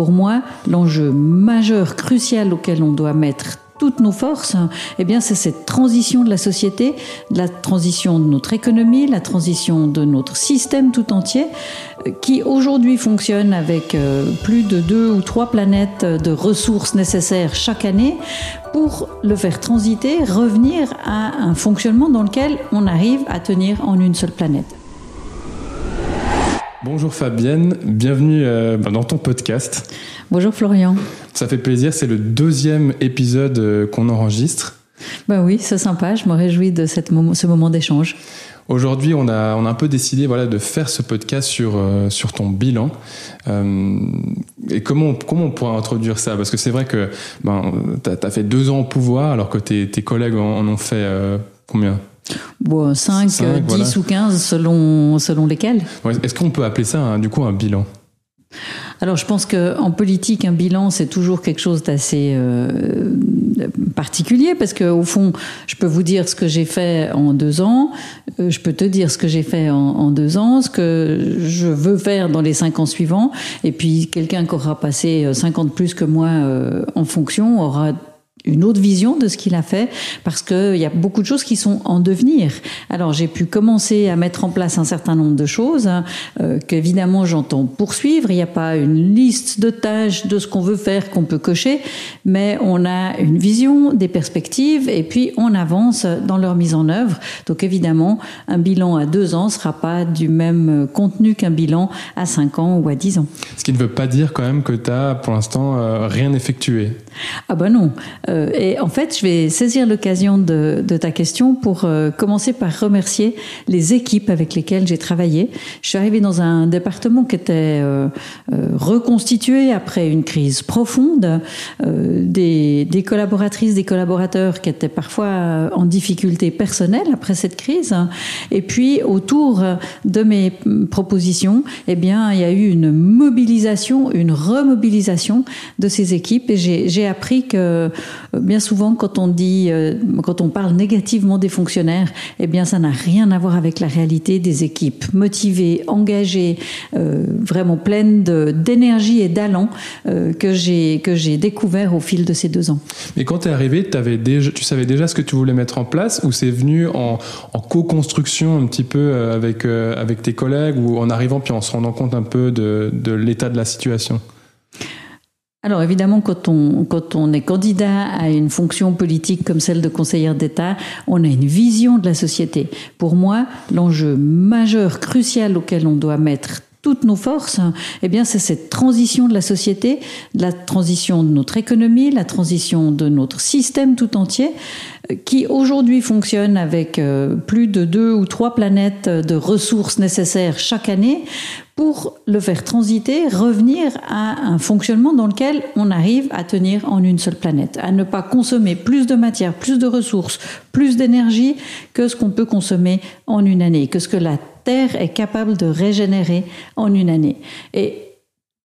Pour moi, l'enjeu majeur, crucial auquel on doit mettre toutes nos forces, eh c'est cette transition de la société, la transition de notre économie, la transition de notre système tout entier, euh, qui aujourd'hui fonctionne avec euh, plus de deux ou trois planètes de ressources nécessaires chaque année pour le faire transiter, revenir à un fonctionnement dans lequel on arrive à tenir en une seule planète. Bonjour Fabienne, bienvenue euh, dans ton podcast. Bonjour Florian. Ça fait plaisir, c'est le deuxième épisode euh, qu'on enregistre. Bah oui, c'est sympa, je me réjouis de cette moment, ce moment d'échange. Aujourd'hui, on a, on a un peu décidé voilà, de faire ce podcast sur, euh, sur ton bilan. et comment, comment on pourrait introduire ça? Parce que c'est vrai que ben, tu as, fait deux ans au pouvoir alors que tes, tes collègues en, ont fait combien? Bon, 5, 10 ou 15 selon, selon lesquels. Est-ce qu'on peut appeler ça du coup un bilan? Alors je pense qu'en politique, un bilan, c'est toujours quelque chose d'assez euh, particulier parce qu'au fond, je peux vous dire ce que j'ai fait en deux ans, euh, je peux te dire ce que j'ai fait en, deux ans, ce que je veux faire dans les cinq ans suivants, et puis quelqu'un qui aura passé 50 plus que moi euh, en fonction aura une autre vision de ce qu'il a fait parce qu'il y a beaucoup de choses qui sont en devenir. Alors j'ai pu commencer à mettre en place un certain nombre de choses hein, euh, qu'évidemment j'entends poursuivre. Il n'y a pas une liste de tâches de ce qu'on veut faire qu'on peut cocher, mais on a une vision, des perspectives et puis on avance dans leur mise en œuvre. Donc évidemment, un bilan à deux ans sera pas du même contenu qu'un bilan à cinq ans ou à dix ans. Ce qui ne veut pas dire quand même que tu as pour l'instant euh, rien effectué. Ah ben non. Euh, et en fait, je vais saisir l'occasion de, ta question pour euh, commencer par remercier les équipes avec lesquelles j'ai travaillé. Je suis arrivée dans un département qui était euh, reconstitué après une crise profonde, des, des, collaboratrices, des collaborateurs qui étaient parfois en difficulté personnelle après cette crise. Et puis, autour de mes propositions, eh bien, il y a eu une mobilisation, une remobilisation de ces équipes et j'ai appris que bien souvent, quand on dit, euh, quand on parle négativement des fonctionnaires, eh bien, ça n'a rien à voir avec la réalité des équipes motivées, engagées, euh, vraiment pleines d'énergie et d'allant euh, que j'ai que j'ai découvert au fil de ces deux ans. Mais quand tu es arrivé, avais déjà, tu savais déjà ce que tu voulais mettre en place, ou c'est venu en, co-construction un petit peu avec avec tes collègues, ou en arrivant puis en se rendant compte un peu de l'état de la situation? Alors évidemment, quand on, est candidat à une fonction politique comme celle de conseillère d'État, on a une vision de la société. Pour moi, l'enjeu majeur, crucial auquel on doit mettre toutes nos forces, eh bien, c'est cette transition de la société, la transition de notre économie, la transition de notre système tout entier, euh, qui aujourd'hui fonctionne avec euh, plus de deux ou trois planètes de ressources nécessaires chaque année pour le faire transiter, revenir à un fonctionnement dans lequel on arrive à tenir en une seule planète, à ne pas consommer plus de matière, plus de ressources, plus d'énergie que ce qu'on peut consommer en une année, que ce que la Terre est capable de régénérer en une année. Et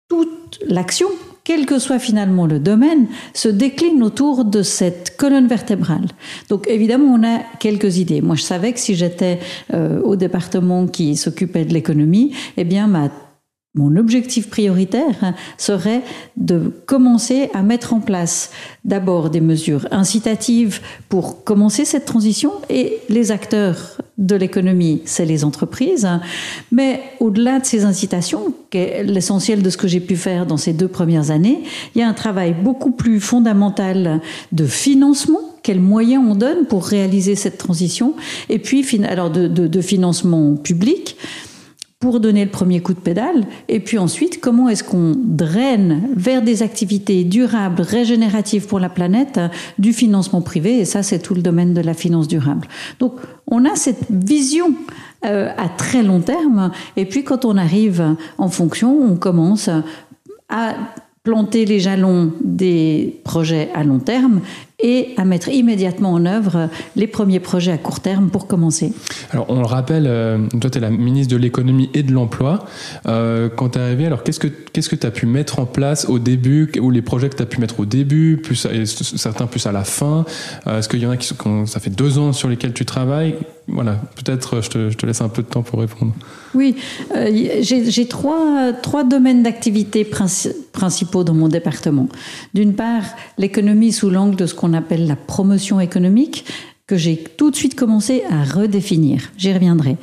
toute l'action quel que soit finalement le domaine, se décline autour de cette colonne vertébrale. Donc évidemment, on a quelques idées. Moi, je savais que si j'étais euh, au département qui s'occupait de l'économie, eh bien, ma mon objectif prioritaire serait de commencer à mettre en place d'abord des mesures incitatives pour commencer cette transition et les acteurs de l'économie, c'est les entreprises. Mais au-delà de ces incitations, qui est l'essentiel de ce que j'ai pu faire dans ces deux premières années, il y a un travail beaucoup plus fondamental de financement. Quels moyens on donne pour réaliser cette transition, et puis alors de, de financement public, pour donner le premier coup de pédale Et puis ensuite, comment est-ce qu'on draine vers des activités durables, régénératives pour la planète, du financement privé? Et ça, c'est tout le domaine de la finance durable. Donc, on a cette vision euh, à très long terme. Et puis, quand on arrive en fonction, on commence à planter les jalons des projets à long terme et à mettre immédiatement en œuvre les premiers projets à court terme pour commencer. Alors on le rappelle, euh, toi tu es la ministre de l'économie et de l'emploi. Euh, quand tu es arrivé, alors qu'est-ce que qu'est-ce que tu as pu mettre en place au début ou les projets que tu as pu mettre au début, plus certains plus à la fin? Euh, Est-ce qu'il y en a qui sont, ça fait deux ans sur lesquels tu travailles? Voilà, peut-être je te, je te, laisse un peu de temps pour répondre. Oui, euh, j'ai trois, trois domaines d'activité principaux dans mon département. D'une part, l'économie sous l'angle de ce qu'on appelle la promotion économique que j'ai tout de suite commencé à redéfinir. J'y reviendrai.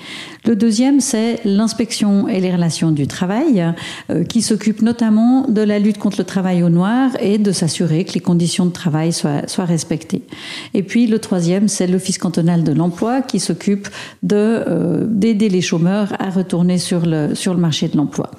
Le deuxième, c'est l'inspection et les relations du travail, euh, qui s'occupe notamment de la lutte contre le travail au noir et de s'assurer que les conditions de travail soient, respectées. Et puis le troisième, c'est l'Office cantonal de l'emploi, qui s'occupe euh, d'aider les chômeurs à retourner sur le sur le marché de l'emploi.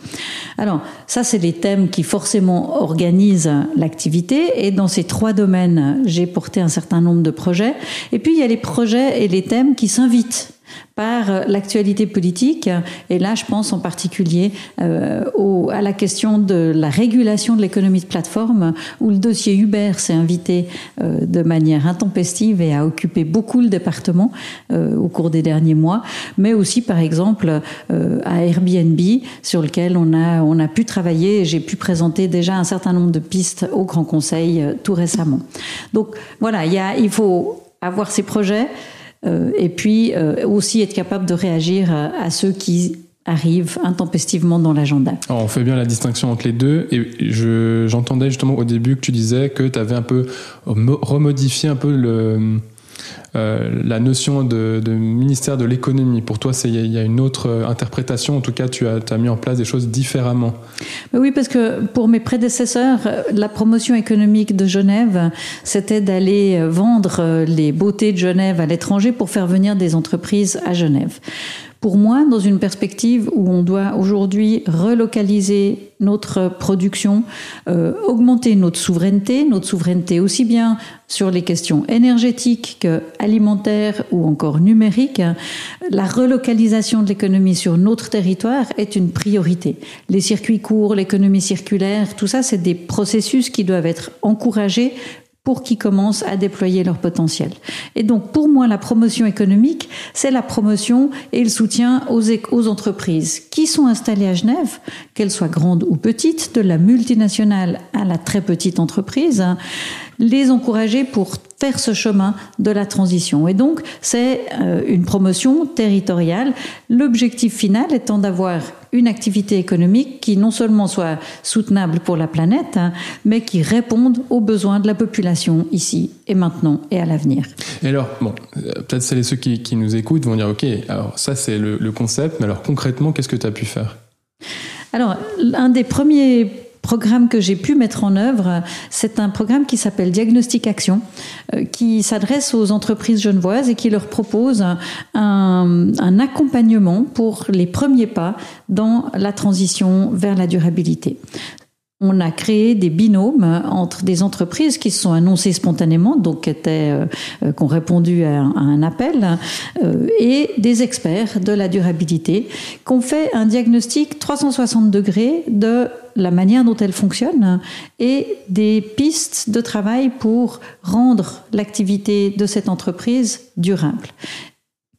Alors ça, c'est les thèmes qui forcément organisent l'activité. Et dans ces trois domaines, j'ai porté un certain nombre de projets. Et puis il y a les projets et les thèmes qui s'invitent par l'actualité politique. Et là, je pense en particulier euh, au, à la question de la régulation de l'économie de plateforme, où le dossier Uber s'est invité euh, de manière intempestive et a occupé beaucoup le département euh, au cours des derniers mois, mais aussi, par exemple, euh, à Airbnb, sur lequel on a, on a pu travailler j'ai pu présenter déjà un certain nombre de pistes au Grand Conseil euh, tout récemment. Donc voilà, il, y a, il faut avoir ces projets, euh, et puis euh, aussi être capable de réagir à, ceux qui arrivent intempestivement dans l'agenda. On fait bien la distinction entre les deux et j'entendais justement au début que tu disais que tu avais un peu remodifié un peu le, euh, la notion de, ministère de l'économie. Pour toi, il y a une autre euh, interprétation. En tout cas, tu as, as mis en place des choses différemment. Oui, parce que pour mes prédécesseurs, la promotion économique de Genève, c'était d'aller vendre les beautés de Genève à l'étranger pour faire venir des entreprises à Genève pour moi, dans une perspective où on doit aujourd'hui relocaliser notre production, euh, augmenter notre souveraineté, notre souveraineté aussi bien sur les questions énergétiques qu'alimentaires ou encore numériques, la relocalisation de l'économie sur notre territoire est une priorité. Les circuits courts, l'économie circulaire, tout ça, c'est des processus qui doivent être encouragés pour qu'ils commencent à déployer leur potentiel. Et donc, pour moi, la promotion économique, c'est la promotion et le soutien aux, aux entreprises qui sont installées à Genève, qu'elles soient grandes ou petites, de la multinationale à la très petite entreprise, les encourager pour faire ce chemin de la transition. Et donc, c'est euh, une promotion territoriale, l'objectif final étant d'avoir une activité économique qui non seulement soit soutenable pour la planète, hein, mais qui réponde aux besoins de la population ici et maintenant et à l'avenir. Et alors, bon, euh, peut-être celles et ceux qui, qui, nous écoutent vont dire, OK, alors ça c'est le, le concept, mais alors concrètement, qu'est-ce que tu as pu faire? Alors, un des premiers programme que j'ai pu mettre en œuvre, c'est un programme qui s'appelle Diagnostic Action, euh, qui s'adresse aux entreprises genevoises et qui leur propose un, un, accompagnement pour les premiers pas dans la transition vers la durabilité on a créé des binômes entre des entreprises qui se sont annoncées spontanément, donc qui euh, euh, ont répondu à, un appel, euh, et des experts de la durabilité, qui ont fait un diagnostic 360 degrés de la manière dont elle fonctionne et des pistes de travail pour rendre l'activité de cette entreprise durable.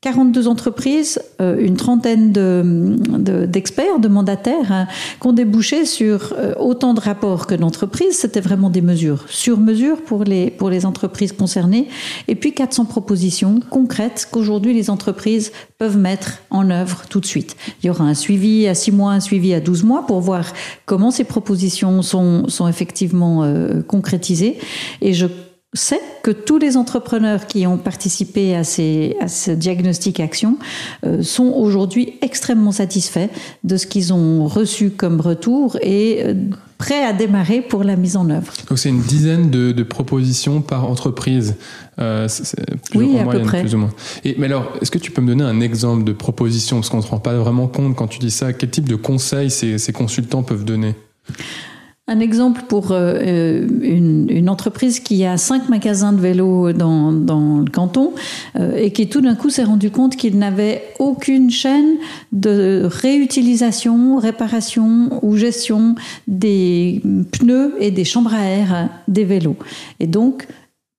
42 entreprises, euh, une trentaine d'experts, de, de, mandataires, hein, qui ont débouché sur euh, autant de rapports que d'entreprises. C'était vraiment des mesures sur mesure pour les, pour les entreprises concernées. Et puis 400 propositions concrètes qu'aujourd'hui les entreprises peuvent mettre en œuvre tout de suite. Il y aura un suivi à 6 mois, un suivi à 12 mois pour voir comment ces propositions sont, sont effectivement euh, concrétisées. Et je c'est que tous les entrepreneurs qui ont participé à, ces, à ce diagnostic action euh, sont aujourd'hui extrêmement satisfaits de ce qu'ils ont reçu comme retour et euh, prêts à démarrer pour la mise en œuvre. Donc c'est une dizaine de, de, propositions par entreprise. Euh, plus oui, à peu près. Plus ou moins. Et, mais alors, est-ce que tu peux me donner un exemple de proposition? Parce qu'on ne se rend pas vraiment compte quand tu dis ça. Quel type de conseils ces, ces consultants peuvent donner? Un exemple pour euh, euh, une, une, entreprise qui a cinq magasins de vélos dans, dans le canton euh, et qui tout d'un coup s'est rendu compte qu'il n'avait aucune chaîne de réutilisation, réparation ou gestion des pneus et des chambres à air des vélos. Et donc,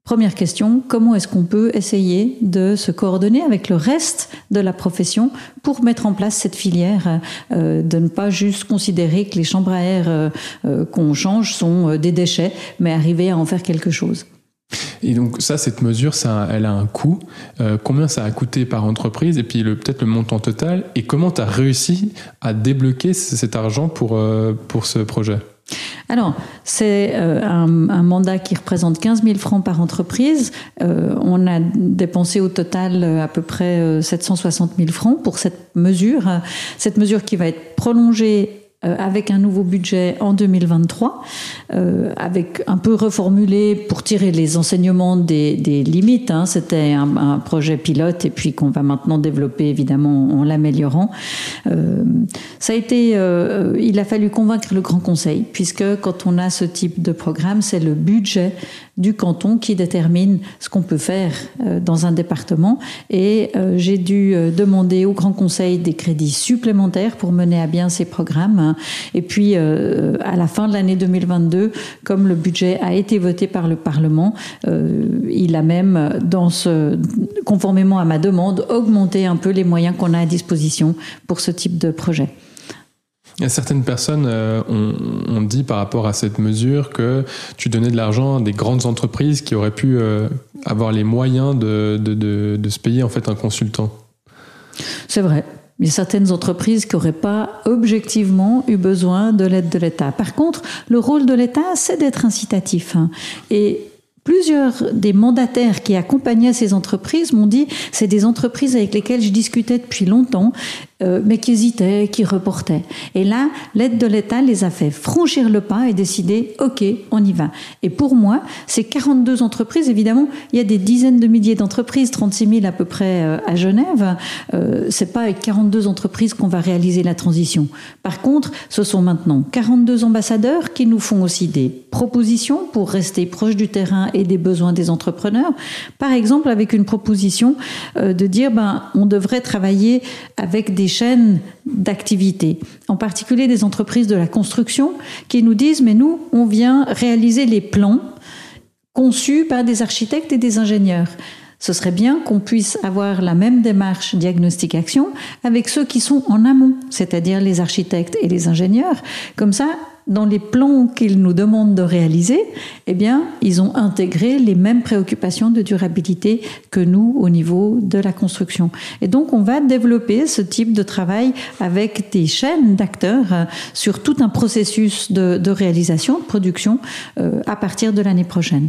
Première question, comment est-ce qu'on peut essayer de se coordonner avec le reste de la profession pour mettre en place cette filière, euh, de ne pas juste considérer que les chambres à air euh, euh, qu'on change sont des déchets, mais arriver à en faire quelque chose? Et donc ça, cette mesure, ça, elle a un coût. combien ça a coûté par entreprise? Et puis peut-être le montant total et comment tu as réussi à débloquer cet argent pour, pour ce projet? Alors, c'est euh, un, mandat qui représente 15 000 francs par entreprise. Euh, on a dépensé au total euh, à peu près 760 000 francs pour cette mesure. Cette mesure qui va être prolongée avec un nouveau budget en 2023, euh, avec un peu reformulé pour tirer les enseignements des, limites. Hein. C'était un, projet pilote et puis qu'on va maintenant développer évidemment en l'améliorant. Euh, ça a été, euh, il a fallu convaincre le Grand Conseil puisque quand on a ce type de programme, c'est le budget du canton qui détermine ce qu'on peut faire euh, dans un département. Et euh, j'ai dû euh, demander au Grand Conseil des crédits supplémentaires pour mener à bien ces programmes. Et puis, à la fin de l'année 2022, comme le budget a été voté par le Parlement, il a même, dans ce, conformément à ma demande, augmenté un peu les moyens qu'on a à disposition pour ce type de projet. Certaines personnes euh, ont, dit par rapport à cette mesure que tu donnais de l'argent à des grandes entreprises qui auraient pu euh, avoir les moyens de, de, se payer en fait un consultant. C'est vrai. Il y a certaines entreprises qui n'auraient pas objectivement eu besoin de l'aide de l'État. Par contre, le rôle de l'État, c'est d'être incitatif. Hein. Et plusieurs des mandataires qui accompagnaient ces entreprises m'ont dit c'est des entreprises avec lesquelles je discutais depuis longtemps, euh, mais qui hésitaient, qui reportaient. Et là, l'aide de l'État les a fait franchir le pas et décider ok, on y va. Et pour moi, ces 42 entreprises, évidemment, il y a des dizaines de milliers d'entreprises, 36 000 à peu près euh, à Genève. Euh, c'est pas avec 42 entreprises qu'on va réaliser la transition. Par contre, ce sont maintenant 42 ambassadeurs qui nous font aussi des propositions pour rester proche du terrain et des besoins des entrepreneurs. Par exemple, avec une proposition euh, de dire, ben, on devrait travailler avec des chaînes d'activité, en particulier des entreprises de la construction, qui nous disent, mais nous, on vient réaliser les plans conçus par des architectes et des ingénieurs. Ce serait bien qu'on puisse avoir la même démarche diagnostic-action avec ceux qui sont en amont, c'est-à-dire les architectes et les ingénieurs. Comme ça, dans les plans qu'ils nous demandent de réaliser, eh bien, ils ont intégré les mêmes préoccupations de durabilité que nous au niveau de la construction. Et donc, on va développer ce type de travail avec des chaînes d'acteurs euh, sur tout un processus de, réalisation, de production, euh, à partir de l'année prochaine.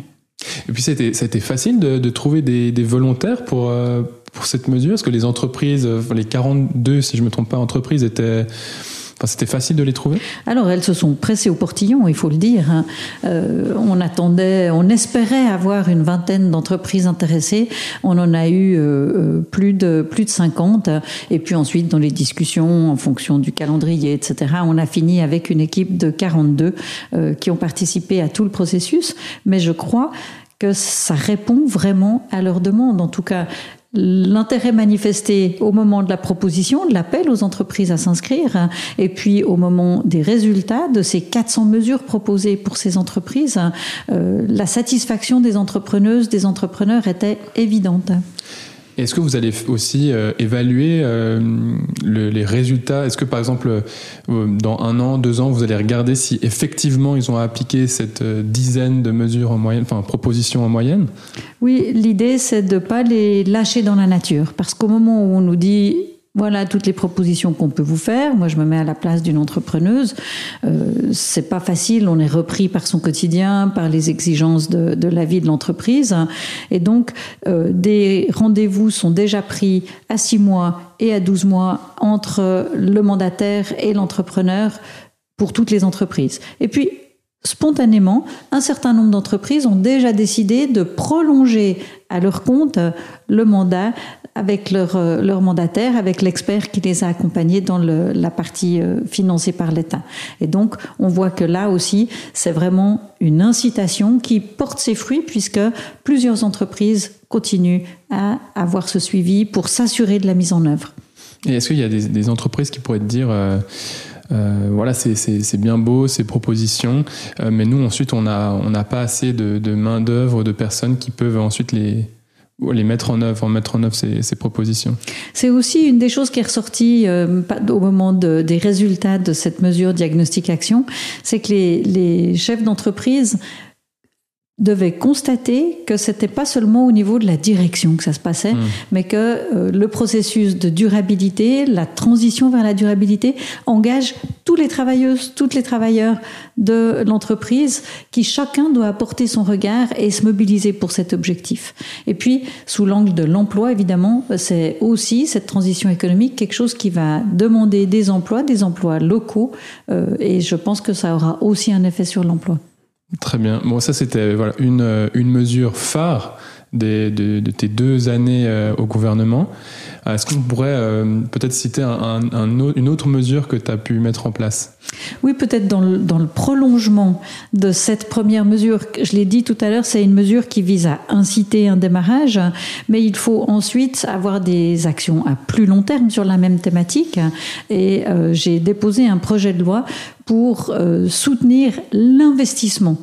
Et puis, ça a été, facile de, trouver des, volontaires pour, euh, pour cette mesure? Est-ce que les entreprises, les 42, si je ne me trompe pas, entreprises étaient c'était facile de les trouver Alors, elles se sont pressées au portillon, il faut le dire. Hein. Euh, on attendait, on espérait avoir une vingtaine d'entreprises intéressées. On en a eu euh, euh, plus, de, plus de 50. Et puis ensuite, dans les discussions, en fonction du calendrier, etc., on a fini avec une équipe de 42 qui ont participé à tout le processus. Mais je crois que ça répond vraiment à leurs demandes. En tout cas, l'intérêt manifesté au moment de la proposition, de l'appel aux entreprises à s'inscrire, et puis au moment des résultats de ces 400 mesures proposées pour ces entreprises, euh, la satisfaction des entrepreneuses, des entrepreneurs était évidente. Est-ce que vous allez aussi euh, évaluer euh, les résultats? Est-ce que par exemple, euh, dans un an, deux ans, vous allez regarder si effectivement ils ont appliqué cette dizaine de mesures en moyenne, enfin propositions en moyenne? Oui, l'idée c'est de ne pas les lâcher dans la nature. Parce qu'au moment où on nous dit voilà toutes les propositions qu'on peut vous faire. Moi, je me mets à la place d'une entrepreneuse. Euh, c'est pas facile. On est repris par son quotidien, par les exigences de, la vie de l'entreprise, et donc euh, des rendez-vous sont déjà pris à six mois et à 12 mois entre le mandataire et l'entrepreneur pour toutes les entreprises. Et puis Spontanément, un certain nombre d'entreprises ont déjà décidé de prolonger à leur compte le mandat avec leur, euh, leur mandataire, avec l'expert qui les a accompagnés dans la partie euh, financée par l'État. Et donc, on voit que là aussi, c'est vraiment une incitation qui porte ses fruits puisque plusieurs entreprises continuent à avoir ce suivi pour s'assurer de la mise en œuvre. Et est-ce qu'il y a des, entreprises qui pourraient te dire... Euh voilà, c'est bien beau ces propositions, mais nous ensuite on a on n'a pas assez de, de main d'œuvre de personnes qui peuvent ensuite les les mettre en œuvre, mettre en œuvre ces, ces propositions. C'est aussi une des choses qui est ressortie euh, au moment de, des résultats de cette mesure diagnostic action, c'est que les, les chefs d'entreprise devait constater que c'était pas seulement au niveau de la direction que ça se passait, mmh. mais que euh, le processus de durabilité, la transition vers la durabilité engage tous les travailleuses, toutes les travailleurs de l'entreprise qui chacun doit apporter son regard et se mobiliser pour cet objectif. Et puis, sous l'angle de l'emploi, évidemment, c'est aussi cette transition économique quelque chose qui va demander des emplois, des emplois locaux, euh, et je pense que ça aura aussi un effet sur l'emploi. Très bien. Bon, ça c'était voilà une euh, une mesure phare des, de, tes deux années euh, au gouvernement. Euh, est-ce qu'on pourrait euh, peut-être citer un, un, une autre mesure que tu as pu mettre en place? Oui, peut-être dans le, prolongement de cette première mesure. Je l'ai dit tout à l'heure, c'est une mesure qui vise à inciter un démarrage, mais il faut ensuite avoir des actions à plus long terme sur la même thématique. Et j'ai déposé un projet de loi pour soutenir l'investissement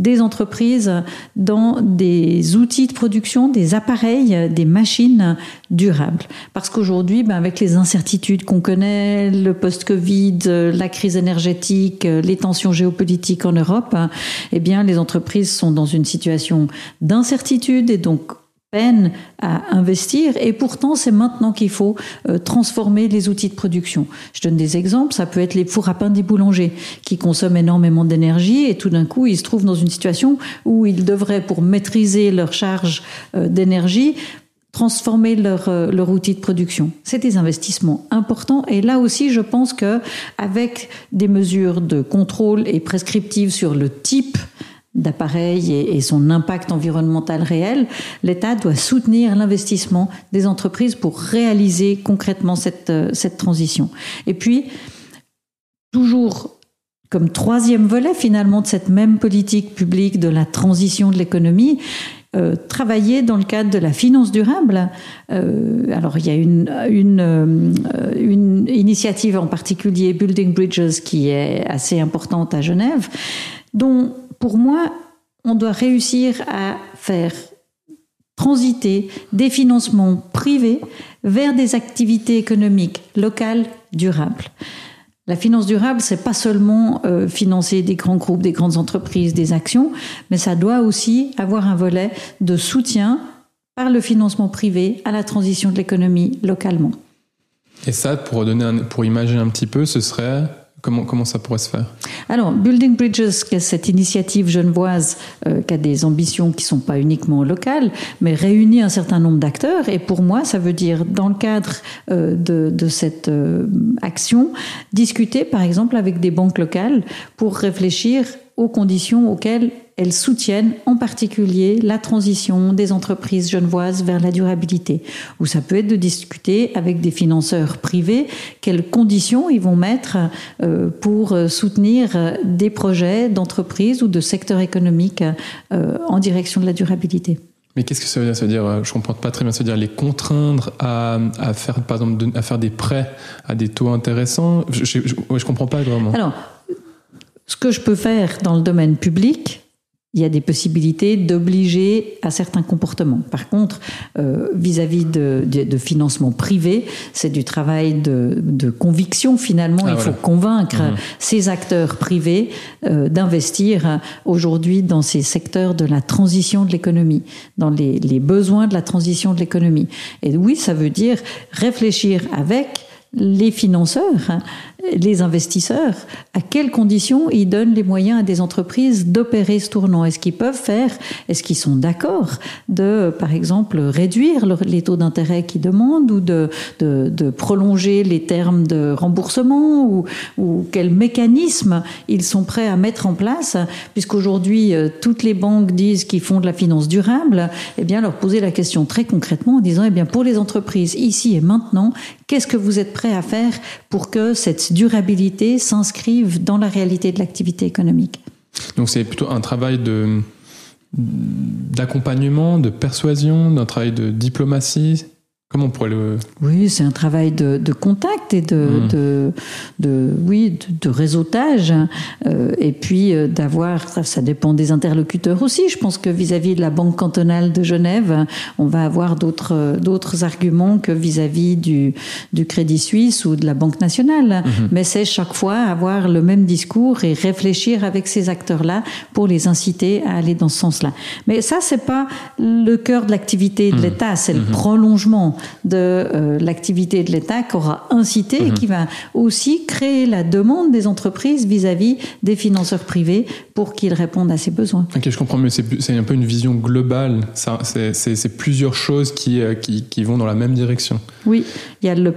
des entreprises dans des outils de production, des appareils, des machines durables. Parce qu'aujourd'hui, ben avec les incertitudes qu'on connaît, le post-Covid, la crise énergétique, les tensions géopolitiques en Europe, eh bien, les entreprises sont dans une situation d'incertitude et donc peine à investir et pourtant c'est maintenant qu'il faut euh, transformer les outils de production. Je donne des exemples, ça peut être les fours à pain des boulangers qui consomment énormément d'énergie et tout d'un coup ils se trouvent dans une situation où ils devraient pour maîtriser leur charge euh, d'énergie transformer leur, euh, leur outil de production. C'est des investissements importants et là aussi je pense que avec des mesures de contrôle et prescriptives sur le type d'appareils et, son impact environnemental réel, l'État doit soutenir l'investissement des entreprises pour réaliser concrètement cette, euh, cette transition. Et puis, toujours comme troisième volet finalement de cette même politique publique de la transition de l'économie, euh, travailler dans le cadre de la finance durable. Euh, alors il y a une, une, une initiative en particulier, Building Bridges, qui est assez importante à Genève, dont pour moi, on doit réussir à faire transiter des financements privés vers des activités économiques locales durables. La finance durable, c'est pas seulement euh, financer des grands groupes, des grandes entreprises, des actions, mais ça doit aussi avoir un volet de soutien par le financement privé à la transition de l'économie localement. Et ça, pour imaginer un petit peu, ce serait Comment, comment ça pourrait se faire? Alors, Building Bridges, cette initiative genevoise euh, qui a des ambitions qui ne sont pas uniquement locales, mais réunit un certain nombre d'acteurs. Et pour moi, ça veut dire, dans le cadre euh, de, de, cette euh, action, discuter, par exemple, avec des banques locales pour réfléchir aux conditions auxquelles elles soutiennent en particulier la transition des entreprises genevoises vers la durabilité. Ou ça peut être de discuter avec des financeurs privés quelles conditions ils vont mettre euh, pour soutenir des projets d'entreprise ou de secteurs économiques euh, en direction de la durabilité. Mais qu'est-ce que ça veut dire? Ça veut dire, euh, je comprends pas très bien, ça veut dire les contraindre à, à faire, par exemple, à faire des prêts à des taux intéressants? Je, je, je, je comprends pas vraiment. Alors, ce que je peux faire dans le domaine public, il y a des possibilités d'obliger à certains comportements. Par contre, euh, vis-à-vis de, de, de, financement privé, c'est du travail de, de conviction finalement. Ah, Il voilà. faut convaincre mmh. ces acteurs privés euh, d'investir aujourd'hui dans ces secteurs de la transition de l'économie, dans les, les besoins de la transition de l'économie. Et oui, ça veut dire réfléchir avec les financeurs, les investisseurs, à quelles conditions ils donnent les moyens à des entreprises d'opérer ce tournant? Est-ce qu'ils peuvent faire Est-ce qu'ils sont d'accord de, par exemple, réduire les taux d'intérêt qu'ils demandent ou de, prolonger les termes de remboursement ou, ou quels mécanismes ils sont prêts à mettre en place? Puisqu'aujourd'hui, euh, toutes les banques disent qu'ils font de la finance durable, eh bien, leur poser la question très concrètement en disant, eh bien, pour les entreprises, ici et maintenant, qu'est-ce que vous êtes prêt à faire pour que cette durabilité s'inscrive dans la réalité de l'activité économique? Donc c'est plutôt un travail d'accompagnement, de persuasion, d'un travail de diplomatie Comment on pourrait le... Oui, c'est un travail de, de, contact et de, mmh. de, de, oui, de, réseautage. Euh, et puis euh, d'avoir, ça, ça, dépend des interlocuteurs aussi. Je pense que vis-à-vis de la Banque cantonale de Genève, on va avoir d'autres d'autres arguments que vis-à-vis du, du Crédit Suisse ou de la Banque nationale. Mmh. Mais c'est chaque fois avoir le même discours et réfléchir avec ces acteurs-là pour les inciter à aller dans ce sens-là. Mais ça, c'est pas le cœur de l'activité de mmh. l'État, c'est le prolongement de euh, l'activité de l'État qui aura incité et mhm. qui va aussi créer la demande des entreprises vis-à-vis des financeurs privés pour qu'ils répondent à ces besoins. Ok, je comprends, mais c'est un peu une vision globale. C'est plusieurs choses qui, euh, qui, qui, vont dans la même direction. Oui, il y a le,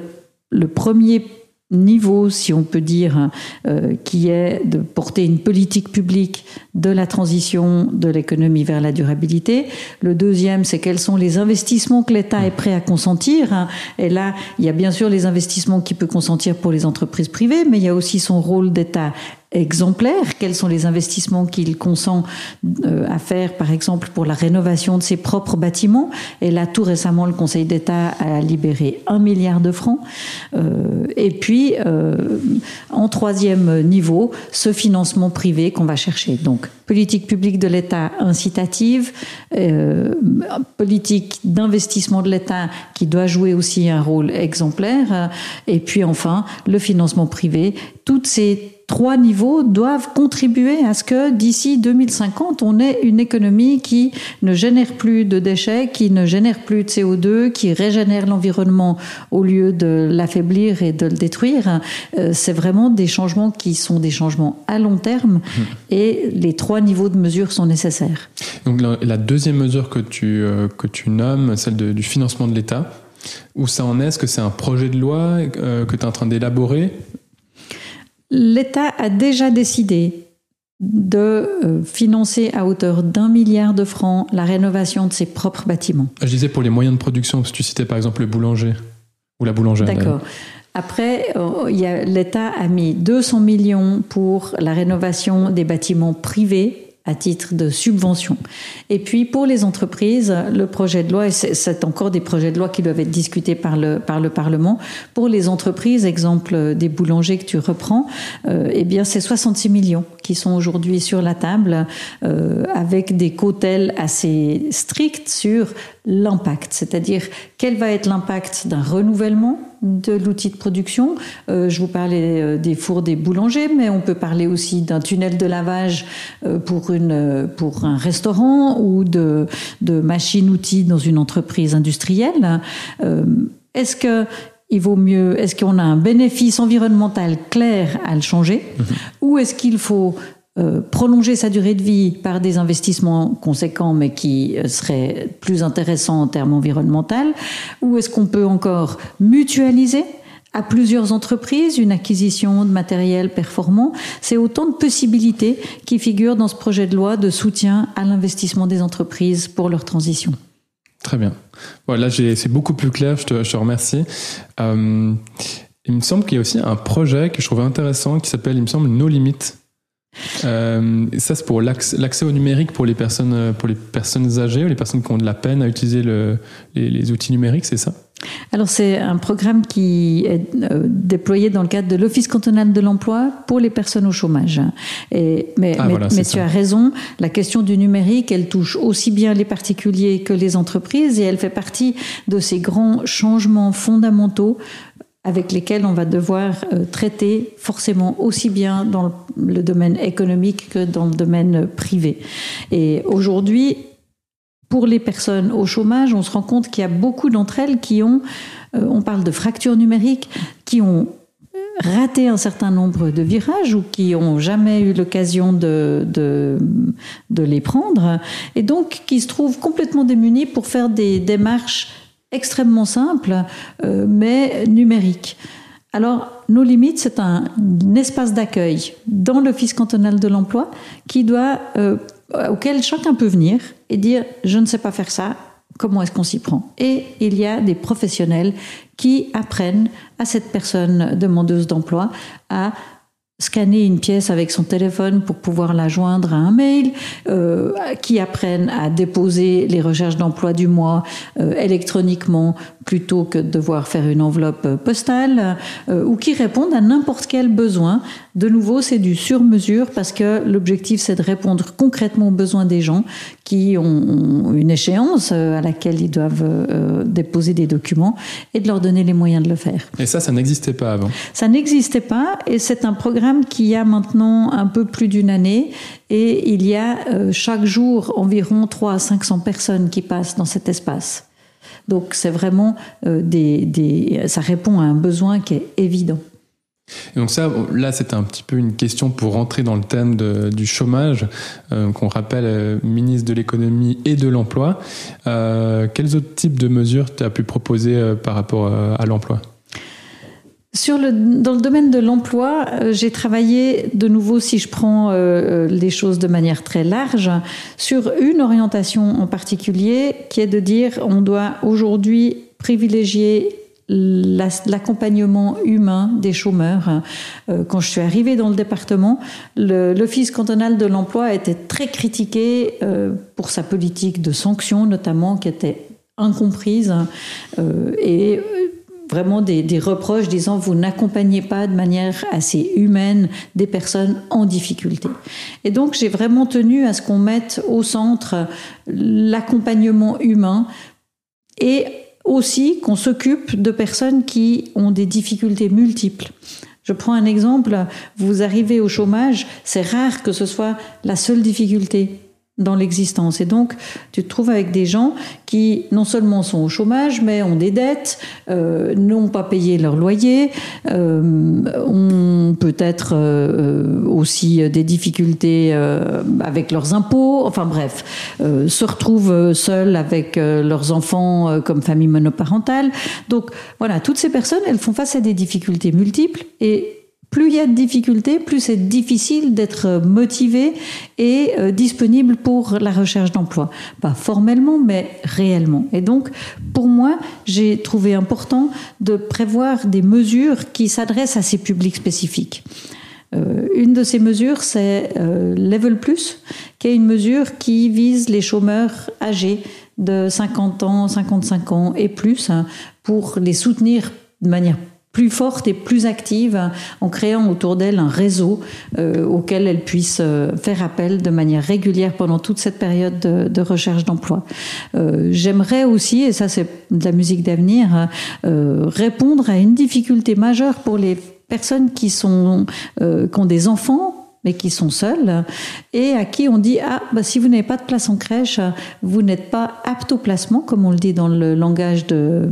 le premier niveau, si on peut dire, euh, qui est de porter une politique publique de la transition de l'économie vers la durabilité. Le deuxième, c'est quels sont les investissements que l'État est prêt à consentir. Et là, il y a bien sûr les investissements qu'il peut consentir pour les entreprises privées, mais il y a aussi son rôle d'État exemplaire Quels sont les investissements qu'il consent euh, à faire, par exemple, pour la rénovation de ses propres bâtiments? Et là, tout récemment, le Conseil d'État a libéré un milliard de francs. Euh, et puis, euh, en troisième niveau, ce financement privé qu'on va chercher. Donc, politique publique de l'État incitative, politique d'investissement de l'État qui doit jouer aussi un rôle exemplaire, et puis enfin le financement privé. Toutes ces trois niveaux doivent contribuer à ce que d'ici 2050, on ait une économie qui ne génère plus de déchets, qui ne génère plus de CO2, qui régénère l'environnement au lieu de l'affaiblir et de le détruire. Euh, c'est vraiment des changements qui sont des changements à long terme mmh. et les trois niveaux de mesure sont nécessaires. Donc la, deuxième mesure que tu, euh, que tu nommes, celle du financement de l'État, où ça en est? Est-ce que c'est un projet de loi euh, que tu es en train d'élaborer? L'État a déjà décidé de euh, financer à hauteur d'un milliard de francs la rénovation de ses propres bâtiments. Je disais pour les moyens de production, parce que tu citais par exemple le boulanger ou la boulangère. D'accord. Après, euh, l'État a mis 200 millions pour la rénovation des bâtiments privés à titre de subvention. Et puis pour les entreprises, le projet de loi, et c'est encore des projets de loi qui doivent être discutés par le, par le Parlement, pour les entreprises, exemple des boulangers que tu reprends, euh, eh bien c'est 66 millions qui sont aujourd'hui sur la table euh, avec des cotels assez stricts sur l'impact, c'est-à-dire quel va être l'impact d'un renouvellement de l'outil de production. Euh, je vous parlais euh, des fours des boulangers, mais on peut parler aussi d'un tunnel de lavage euh, pour, une, pour un restaurant ou de, de machines-outils dans une entreprise industrielle. Est-ce que il vaut mieux, est-ce qu'on a un bénéfice environnemental clair à le changer, mhm. ou est-ce qu'il faut euh, prolonger sa durée de vie par des investissements conséquents mais qui euh, seraient plus intéressants en termes environnementaux Ou est-ce qu'on peut encore mutualiser à plusieurs entreprises une acquisition de matériel performant? C'est autant de possibilités qui figurent dans ce projet de loi de soutien à l'investissement des entreprises pour leur transition. Très bien. Voilà, c'est beaucoup plus clair, je te, je te remercie. Euh, il me semble qu'il y a aussi un projet que je trouvais intéressant qui s'appelle, il me semble, Nos Limites euh, ça, c'est pour l'accès au numérique pour les personnes, euh, pour les personnes âgées ou les personnes qui ont de la peine à utiliser le, les, outils numériques, c'est ça? Alors c'est un programme qui est euh, déployé dans le cadre de l'Office cantonal de l'emploi pour les personnes au chômage. Et, mais, ah, mais, tu as raison, la question du numérique, elle touche aussi bien les particuliers que les entreprises et elle fait partie de ces grands changements fondamentaux avec lesquels on va devoir euh, traiter forcément aussi bien dans le domaine économique que dans le domaine privé. Et aujourd'hui, pour les personnes au chômage, on se rend compte qu'il y a beaucoup d'entre elles qui ont, euh, on parle de fractures numériques, qui ont raté un certain nombre de virages ou qui ont jamais eu l'occasion de, de, de les prendre et donc qui se trouvent complètement démunis pour faire des démarches extrêmement simple, euh, mais numérique. Alors, nos limites, c'est un, espace d'accueil dans l'Office cantonal de l'emploi qui doit, euh, auquel chacun peut venir et dire je ne sais pas faire ça, comment est-ce qu'on s'y prend? Et il y a des professionnels qui apprennent à cette personne demandeuse d'emploi à scanner une pièce avec son téléphone pour pouvoir la joindre à un mail, euh, qui apprennent à déposer les recherches d'emploi du mois euh, électroniquement plutôt que de devoir faire une enveloppe postale, euh, ou qui répondent à n'importe quel besoin. De nouveau, c'est du sur-mesure parce que l'objectif, c'est de répondre concrètement aux besoins des gens qui ont une échéance à laquelle ils doivent déposer des documents et de leur donner les moyens de le faire. Et ça, ça n'existait pas avant Ça n'existait pas et c'est un programme qui a maintenant un peu plus d'une année et il y a euh, chaque jour environ 3 à 500 personnes qui passent dans cet espace. Donc c'est vraiment euh, des, ça répond à un besoin qui est évident. Donc ça, là, c'est un petit peu une question pour rentrer dans le thème du chômage, euh, qu'on rappelle ministre de l'économie et de l'emploi. quels autres types de mesures tu as pu proposer par rapport à l'emploi? Sur le, dans le domaine de l'emploi, euh, j'ai travaillé de nouveau, si je prends euh, euh, les choses de manière très large, sur une orientation en particulier, qui est de dire on doit aujourd'hui privilégier l'accompagnement humain des chômeurs. Quand je suis arrivée dans le département, l'Office cantonal de l'emploi été très critiqué pour sa politique de sanctions, notamment, qui était incomprise. Et vraiment des, reproches disant vous n'accompagnez pas de manière assez humaine des personnes en difficulté. Et donc j'ai vraiment tenu à ce qu'on mette au centre l'accompagnement humain et aussi qu'on s'occupe de personnes qui ont des difficultés multiples. Je prends un exemple, vous arrivez au chômage, c'est rare que ce soit la seule difficulté dans l'existence. Et donc, tu te trouves avec des gens qui non seulement sont au chômage, mais ont des dettes, euh, n'ont pas payé leur loyer, euh, ont peut-être euh, aussi des difficultés avec leurs impôts, enfin bref, se retrouvent seuls avec leurs enfants comme famille monoparentale. Donc voilà, toutes ces personnes, elles font face à des difficultés multiples et plus il y a de difficultés, plus c'est difficile d'être motivé et euh, disponible pour la recherche d'emploi. Pas formellement, mais réellement. Et donc, pour moi, j'ai trouvé important de prévoir des mesures qui s'adressent à ces publics spécifiques. Euh, une de ces mesures, c'est euh, Level Plus, qui est une mesure qui vise les chômeurs âgés de 50 ans, 55 ans et plus, hein, pour les soutenir de manière plus forte et plus active en créant autour d'elle un réseau euh, auquel elle puisse euh, faire appel de manière régulière pendant toute cette période de, recherche d'emploi. Euh, j'aimerais aussi, et ça c'est de la musique d'avenir, répondre à une difficulté majeure pour les personnes qui sont qui ont des enfants mais qui sont seuls et à qui on dit ah bah, si vous n'avez pas de place en crèche, vous n'êtes pas apte au placement comme on le dit dans le langage de,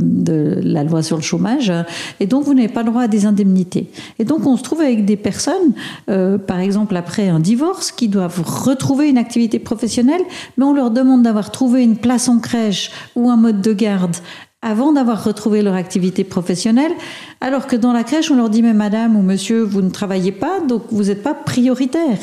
la loi sur le chômage et donc vous n'avez pas droit à des indemnités. Et donc on se trouve avec des personnes, euh, par exemple après un divorce, qui doivent retrouver une activité professionnelle, mais on leur demande d'avoir trouvé une place en crèche ou un mode de garde avant d'avoir retrouvé leur activité professionnelle, alors que dans la crèche, on leur dit, mais madame ou monsieur, vous ne travaillez pas, donc vous n'êtes pas prioritaire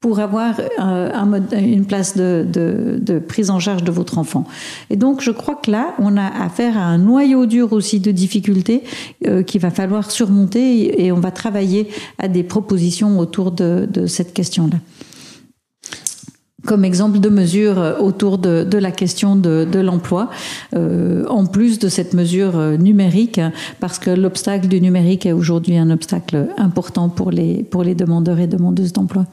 pour avoir euh, un, une place de, prise en charge de votre enfant. Et donc, je crois que là, on a affaire à un noyau dur aussi de difficultés euh, qu'il va falloir surmonter et, on va travailler à des propositions autour de cette question-là comme exemple de mesure euh, autour de, la question de, de l'emploi, euh, en plus de cette mesure euh, numérique, parce que l'obstacle du numérique est aujourd'hui un obstacle important pour les, pour les demandeurs et demandeuses d'emploi.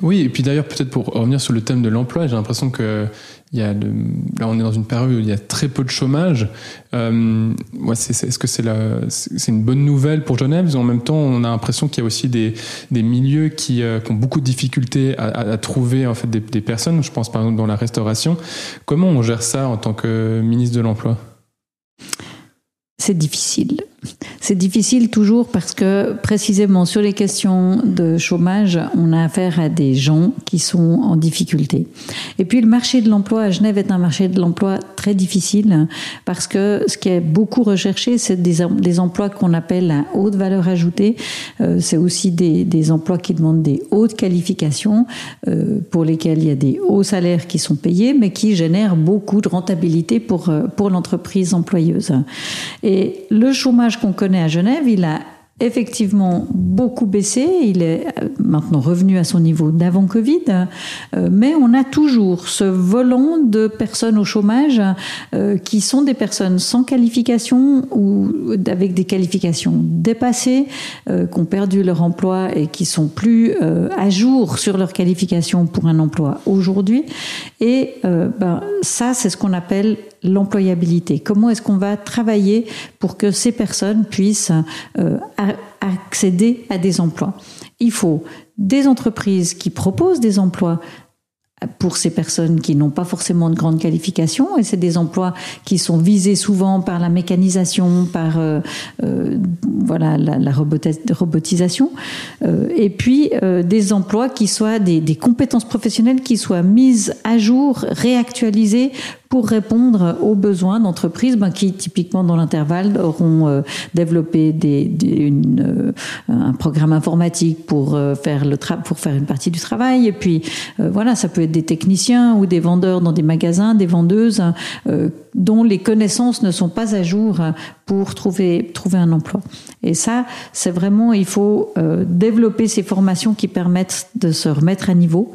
Oui, et puis d'ailleurs, peut-être pour revenir sur le thème de l'emploi, j'ai l'impression que il y a là, on est dans une période où il y a très peu de chômage. Euh, est-ce que c'est c'est une bonne nouvelle pour Genève? En même temps, on a l'impression qu'il y a aussi des, des milieux qui, euh, qui, ont beaucoup de difficultés à, à, trouver en fait des, des, personnes. Je pense par exemple dans la restauration. Comment on gère ça en tant que ministre de l'emploi? C'est difficile. C'est difficile toujours parce que précisément sur les questions de chômage, on a affaire à des gens qui sont en difficulté. Et puis le marché de l'emploi à Genève est un marché de l'emploi très difficile parce que ce qui est beaucoup recherché, c'est des, emplois qu'on appelle à haute valeur ajoutée. Euh, c'est aussi des, emplois qui demandent des hautes qualifications euh, pour lesquels il y a des hauts salaires qui sont payés, mais qui génèrent beaucoup de rentabilité pour, euh, pour l'entreprise employeuse. Et le chômage qu'on connaît à Genève, il a effectivement beaucoup baissé. Il est euh, maintenant revenu à son niveau d'avant Covid, euh, mais on a toujours ce volant de personnes au chômage euh, qui sont des personnes sans qualification ou avec des qualifications dépassées, qui ont perdu leur emploi et qui sont plus à jour sur leur qualification pour un emploi aujourd'hui. Et ben, ça, c'est ce qu'on appelle l'employabilité. Comment est-ce qu'on va travailler pour que ces personnes puissent accéder à des emplois. Il faut des entreprises qui proposent des emplois pour ces personnes qui n'ont pas forcément de grande qualification et c'est des emplois qui sont visés souvent par la mécanisation, par euh, euh, voilà la, robotisation euh, et puis des emplois qui soient des, compétences professionnelles qui soient mises à jour, réactualisées pour répondre aux besoins d'entreprises ben, qui, typiquement dans l'intervalle, auront euh, développé des, des, une, euh, un programme informatique pour euh, faire le pour faire une partie du travail. Et puis voilà, ça peut être des techniciens ou des vendeurs dans des magasins, des vendeuses dont les connaissances ne sont pas à jour pour trouver trouver un emploi. Et ça, c'est vraiment il faut développer ces formations qui permettent de se remettre à niveau.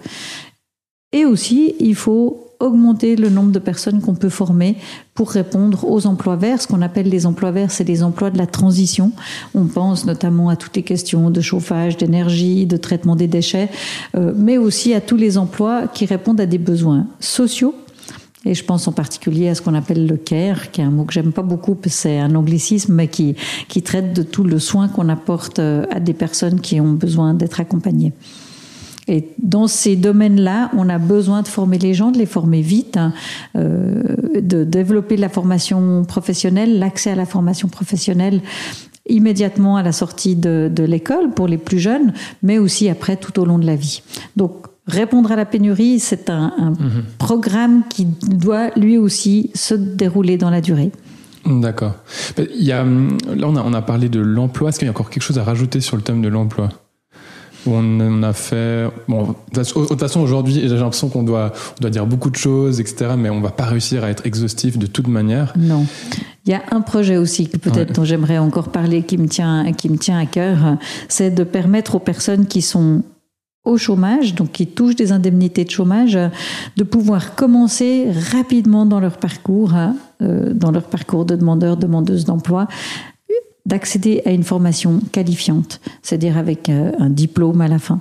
Et aussi, il faut augmenter le nombre de personnes qu'on peut former pour répondre aux emplois verts. Ce qu'on appelle les emplois verts, c'est les emplois de la transition. On pense notamment à toutes les questions de chauffage, d'énergie, de traitement des déchets, euh, mais aussi à tous les emplois qui répondent à des besoins sociaux. Et je pense en particulier à ce qu'on appelle le care, qui est un mot que j'aime pas beaucoup, c'est un anglicisme, mais qui, qui traite de tout le soin qu'on apporte euh, à des personnes qui ont besoin d'être accompagnées. Et dans ces domaines-là, on a besoin de former les gens, de les former vite, hein, euh, de développer la formation professionnelle, l'accès à la formation professionnelle immédiatement à la sortie de, de l'école pour les plus jeunes, mais aussi après tout au long de la vie. Donc répondre à la pénurie, c'est un, un mmh. programme qui doit lui aussi se dérouler dans la durée. D'accord. Il y a, là, on a, on a parlé de l'emploi. Est-ce qu'il y a encore quelque chose à rajouter sur le thème de l'emploi? On a fait. Bon, de toute façon, aujourd'hui, j'ai l'impression qu'on doit, on doit dire beaucoup de choses, etc. Mais on va pas réussir à être exhaustif de toute manière. Non. Il y a un projet aussi que peut-être ouais. dont j'aimerais encore parler, qui me tient, qui me tient à cœur, c'est de permettre aux personnes qui sont au chômage, donc qui touchent des indemnités de chômage, de pouvoir commencer rapidement dans leur parcours, euh, dans leur parcours de demandeur, demandeuse d'emploi, d'accéder à une formation qualifiante, c'est-à-dire avec euh, un diplôme à la fin.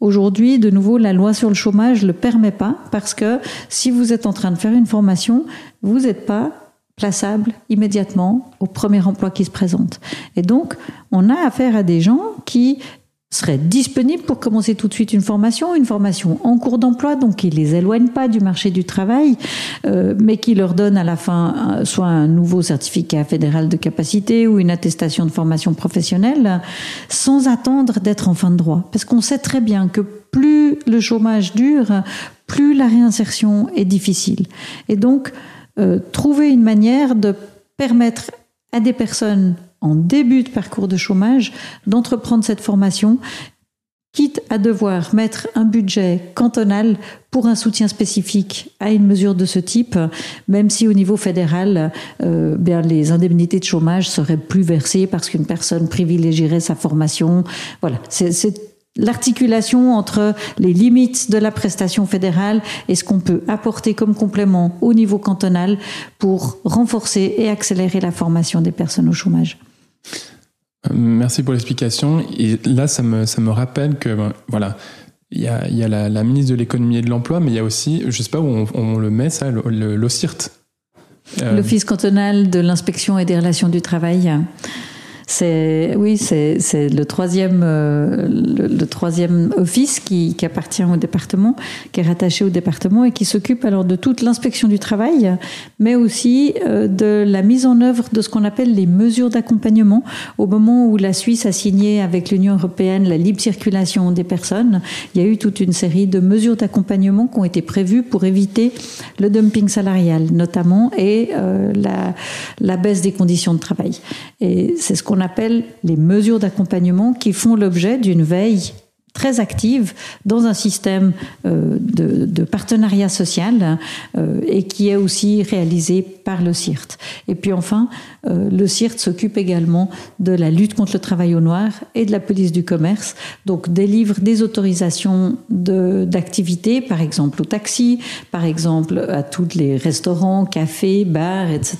Aujourd'hui, de nouveau, la loi sur le chômage ne le permet pas parce que si vous êtes en train de faire une formation, vous n'êtes pas plaçable immédiatement au premier emploi qui se présente. Et donc, on a affaire à des gens qui seraient disponibles pour commencer tout de suite une formation, une formation en cours d'emploi, donc qui les éloigne pas du marché du travail, euh, mais qui leur donne à la fin soit un nouveau certificat fédéral de capacité ou une attestation de formation professionnelle, sans attendre d'être en fin de droit. Parce qu'on sait très bien que plus le chômage dure, plus la réinsertion est difficile. Et donc, euh, trouver une manière de permettre à des personnes en début de parcours de chômage d'entreprendre cette formation, quitte à devoir mettre un budget cantonal pour un soutien spécifique à une mesure de ce type, même si au niveau fédéral, euh, bien les indemnités de chômage seraient plus versées parce qu'une personne privilégierait sa formation. Voilà, c'est l'articulation entre les limites de la prestation fédérale et ce qu'on peut apporter comme complément au niveau cantonal pour renforcer et accélérer la formation des personnes au chômage. Merci pour l'explication. Et là, ça me, ça me rappelle que, ben, voilà, il y a, y a la, ministre de l'économie et de l'emploi, mais il y a aussi, je sais pas où on, on le met, ça, l'OCIRT. Euh... L'Office cantonal de l'inspection et des relations du travail. C'est oui, c'est le troisième euh, le, troisième office qui, qui, appartient au département, qui est rattaché au département et qui s'occupe alors de toute l'inspection du travail, mais aussi euh, de la mise en œuvre de ce qu'on appelle les mesures d'accompagnement. Au moment où la Suisse a signé avec l'Union européenne la libre circulation des personnes, il y a eu toute une série de mesures d'accompagnement qui ont été prévues pour éviter le dumping salarial, notamment et euh, la, la baisse des conditions de travail. Et c'est ce qu'on appelle les mesures d'accompagnement qui font l'objet d'une veille très active dans un système euh, de, de, partenariat social euh, et qui est aussi réalisé par le CIRT. Et puis enfin, euh, le CIRT s'occupe également de la lutte contre le travail au noir et de la police du commerce, donc délivre des autorisations d'activités, par exemple au taxi, par exemple à tous les restaurants, cafés, bars, etc.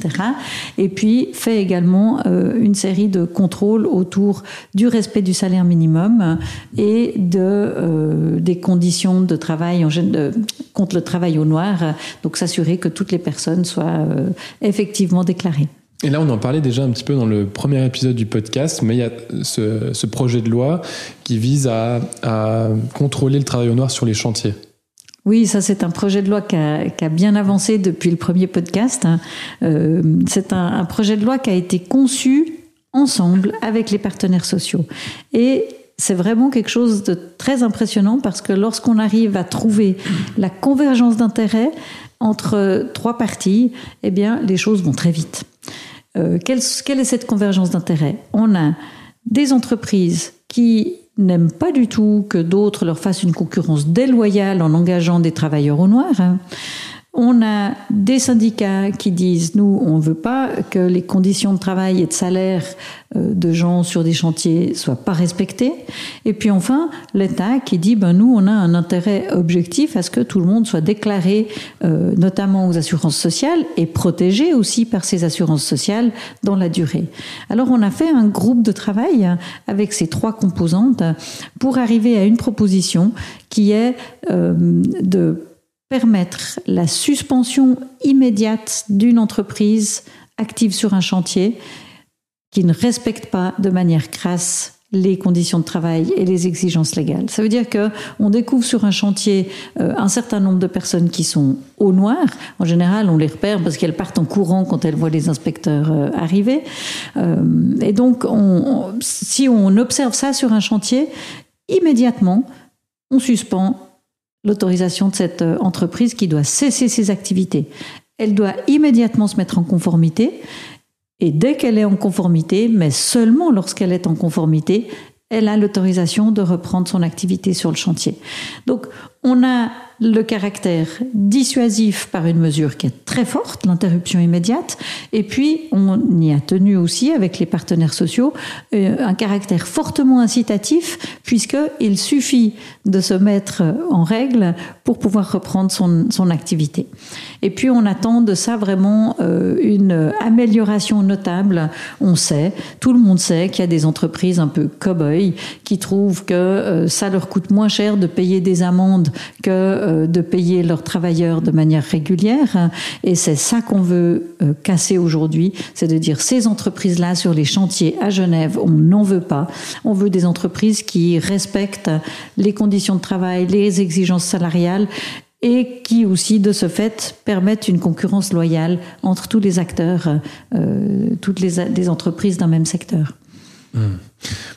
Et puis fait également une série de contrôles autour du respect du salaire minimum et de, euh, des conditions de travail en, de, contre le travail au noir, donc s'assurer que toutes les personnes soient euh, effectivement déclarées. Et là, on en parlait déjà un petit peu dans le premier épisode du podcast, mais il y a ce, ce projet de loi qui vise à, à, contrôler le travail au noir sur les chantiers. Oui, ça c'est un projet de loi qui a, qui a, bien avancé depuis le premier podcast. Euh, c'est un, un, projet de loi qui a été conçu ensemble avec les partenaires sociaux. Et c'est vraiment quelque chose de très impressionnant parce que lorsqu'on arrive à trouver la convergence d'intérêts entre trois parties, eh bien, les choses vont très vite. Euh, quelle, est cette convergence d'intérêts? On a des entreprises qui n'aiment pas du tout que d'autres leur fassent une concurrence déloyale en engageant des travailleurs au noir. Hein. On a des syndicats qui disent, nous, on ne veut pas que les conditions de travail et de salaire euh, de gens sur des chantiers soient pas respectées. Et puis enfin, l'État qui dit, ben nous, on a un intérêt objectif à ce que tout le monde soit déclaré, euh, notamment aux assurances sociales, et protégé aussi par ces assurances sociales dans la durée. Alors on a fait un groupe de travail avec ces trois composantes pour arriver à une proposition qui est euh, de permettre la suspension immédiate d'une entreprise active sur un chantier qui ne respecte pas de manière crasse les conditions de travail et les exigences légales. Ça veut dire que on découvre sur un chantier euh, un certain nombre de personnes qui sont au noir. En général, on les repère parce qu'elles partent en courant quand elles voient les inspecteurs euh, arriver. Euh, et donc, on, si on observe ça sur un chantier, immédiatement, on suspend l'autorisation de cette euh, entreprise qui doit cesser ses activités. Elle doit immédiatement se mettre en conformité et dès qu'elle est en conformité, mais seulement lorsqu'elle est en conformité, elle a l'autorisation de reprendre son activité sur le chantier. Donc on a le caractère dissuasif par une mesure qui est très forte, l'interruption immédiate, et puis on y a tenu aussi avec les partenaires sociaux euh, un caractère fortement incitatif, puisqu'il suffit de se mettre en règle pour pouvoir reprendre son, son activité. Et puis on attend de ça vraiment euh, une amélioration notable. On sait, tout le monde sait qu'il y a des entreprises un peu cow-boy qui trouvent que euh, ça leur coûte moins cher de payer des amendes que de payer leurs travailleurs de manière régulière. Et c'est ça qu'on veut euh, casser aujourd'hui, c'est de dire ces entreprises-là sur les chantiers à Genève, on n'en veut pas. On veut des entreprises qui respectent les conditions de travail, les exigences salariales et qui aussi, de ce fait, permettent une concurrence loyale entre tous les acteurs, euh, toutes les, les entreprises d'un même secteur.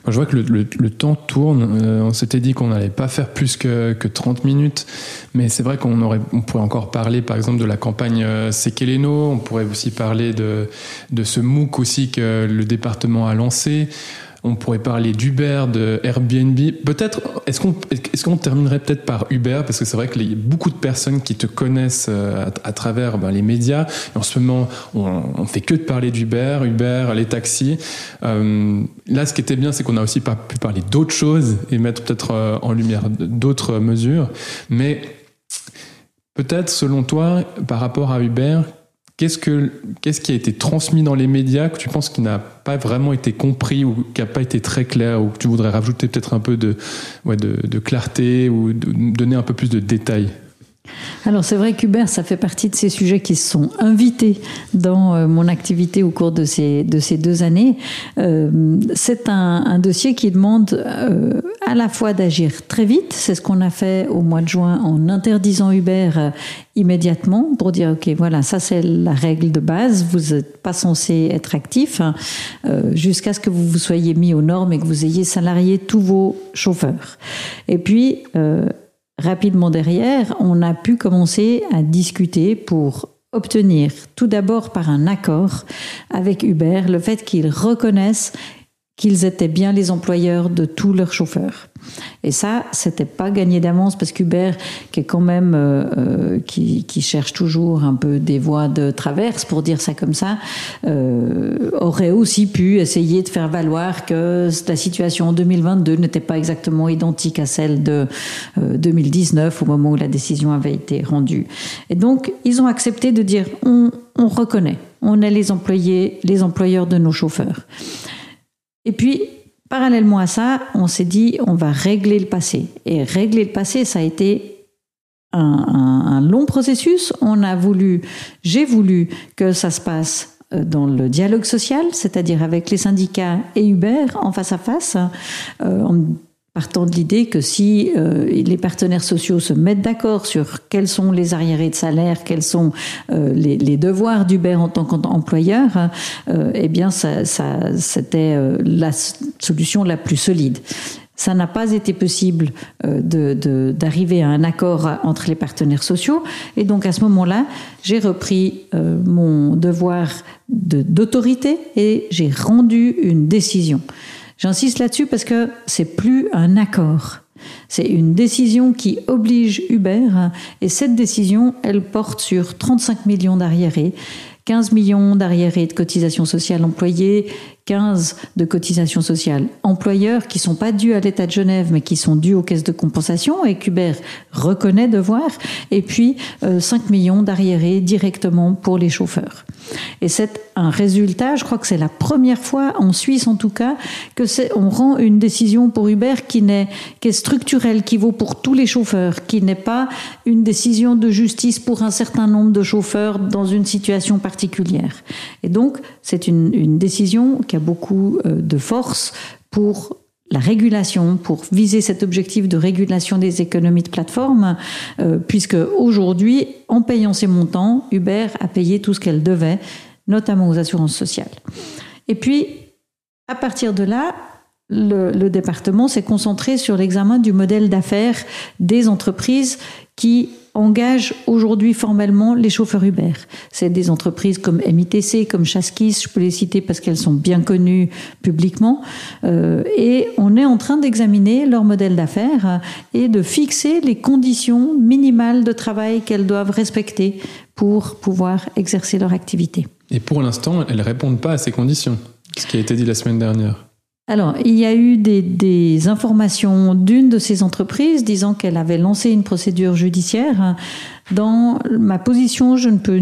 Je vois que le, temps tourne. Euh, on s'était dit qu'on n'allait pas faire plus que, que 30 minutes, mais c'est vrai qu'on pourrait encore parler, par exemple, de la campagne euh, Sekeleno. On pourrait aussi parler de, de ce MOOC aussi que le département a lancé. On pourrait parler d'Uber, de Airbnb. Peut-être, est-ce qu'on est qu'on terminerait peut-être par Uber? Parce que c'est vrai qu'il y a beaucoup de personnes qui te connaissent euh, à, travers ben, les médias. Et en ce moment, on, ne fait que de parler d'Uber, Uber, les taxis. Euh, là, ce qui était bien, c'est qu'on a aussi pas pu parler d'autres choses et mettre peut-être euh, en lumière d'autres mesures. Mais peut-être, selon toi, par rapport à Uber, Qu'est-ce, que, qu'est-ce qui a été transmis dans les médias que tu penses qui n'a pas vraiment été compris ou qui n'a pas été très clair ou que tu voudrais rajouter peut-être un peu de, clarté ou donner un peu plus de détails? Alors c'est vrai qu'Uber, ça fait partie de ces sujets qui sont invités dans euh, mon activité au cours de ces, de ces deux années. Euh, c'est un, un, dossier qui demande euh, à la fois d'agir très vite, c'est ce qu'on a fait au mois de juin en interdisant Uber immédiatement pour dire ok voilà ça c'est la règle de base, vous n'êtes pas censé être actif hein, jusqu'à ce que vous vous soyez mis aux normes et que vous ayez salarié tous vos chauffeurs. Et puis rapidement derrière, on a pu commencer à discuter pour obtenir tout d'abord par un accord avec Uber le fait qu'ils reconnaissent qu'ils étaient bien les employeurs de tous leurs chauffeurs. Et ça, c'était pas gagné d'avance parce qu'Uber, qui est quand même euh, euh, qui, qui, cherche toujours un peu des voies de traverse pour dire ça comme ça, euh, aurait aussi pu essayer de faire valoir que la situation en 2022 n'était pas exactement identique à celle de 2019 au moment où la décision avait été rendue. Et donc, ils ont accepté de dire on, on reconnaît, on est les employés, les employeurs de nos chauffeurs. Et puis, parallèlement à ça, on s'est dit, on va régler le passé. Et régler le passé, ça a été un, long processus. On a voulu, j'ai voulu que ça se passe euh, dans le dialogue social, c'est-à-dire avec les syndicats et Uber en face à face, euh, partant de l'idée que si euh, les partenaires sociaux se mettent d'accord sur quels sont les arriérés de salaire, quels sont euh, les, les, devoirs d'Uber en tant qu'employeur, euh, eh bien, ça, c'était euh, la solution la plus solide. Ça n'a pas été possible d'arriver de, d'arriver à un accord entre les partenaires sociaux. Et donc, à ce moment-là, j'ai repris mon devoir d'autorité et j'ai rendu une décision. J'insiste là-dessus parce que c'est plus un accord. C'est une décision qui oblige Uber et cette décision, elle porte sur 35 millions d'arriérés, 15 millions d'arriérés de cotisations sociales employées, 15 de cotisations sociales employeurs qui sont pas dus à l'État de Genève mais qui sont dus aux caisses de compensation et qu'Uber reconnaît devoir et puis 5 euh, millions d'arriérés directement pour les chauffeurs. Et c'est un résultat, je crois que c'est la première fois en Suisse en tout cas que c'est on rend une décision pour Uber qui n'est qui est structurelle, qui vaut pour tous les chauffeurs, qui n'est pas une décision de justice pour un certain nombre de chauffeurs dans une situation particulière. Et donc c'est une, une décision qui a beaucoup euh, de force pour la régulation, pour viser cet objectif de régulation des économies de plateforme, euh, puisque aujourd'hui, en payant ces montants, Uber a payé tout ce qu'elle devait, notamment aux assurances sociales. Et puis, à partir de là, le, le département s'est concentré sur l'examen du modèle d'affaires des entreprises qui engage aujourd'hui formellement les chauffeurs Uber. C'est des entreprises comme MITC, comme Chaskis, je peux les citer parce qu'elles sont bien connues publiquement. Euh, et on est en train d'examiner leur modèle d'affaires et de fixer les conditions minimales de travail qu'elles doivent respecter pour pouvoir exercer leur activité. Et pour l'instant, elles ne répondent pas à ces conditions, ce qui a été dit la semaine dernière. Alors, il y a eu des, informations d'une de ces entreprises disant qu'elle avait lancé une procédure judiciaire. Dans ma position, je ne peux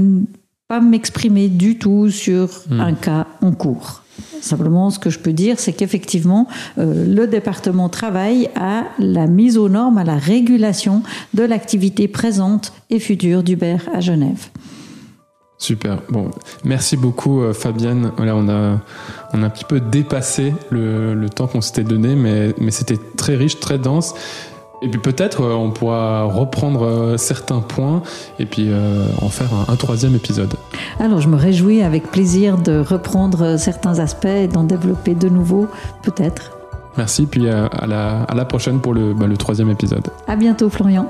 pas m'exprimer du tout sur hmm. un cas en cours. Simplement, ce que je peux dire, c'est qu'effectivement, euh, le département travaille à la mise aux normes, à la régulation de l'activité présente et future d'Uber à Genève. Super. Bon, merci beaucoup euh, Fabienne. Voilà, on a on a un petit peu dépassé le, le temps qu'on s'était donné, mais mais c'était très riche, très dense. Et puis peut-être euh, on pourra reprendre euh, certains points et puis en faire un, un, troisième épisode. Alors je me réjouis avec plaisir de reprendre certains aspects et d'en développer de nouveaux, peut-être. Merci, puis à, la, à la prochaine pour le, bah, le troisième épisode. À bientôt Florian.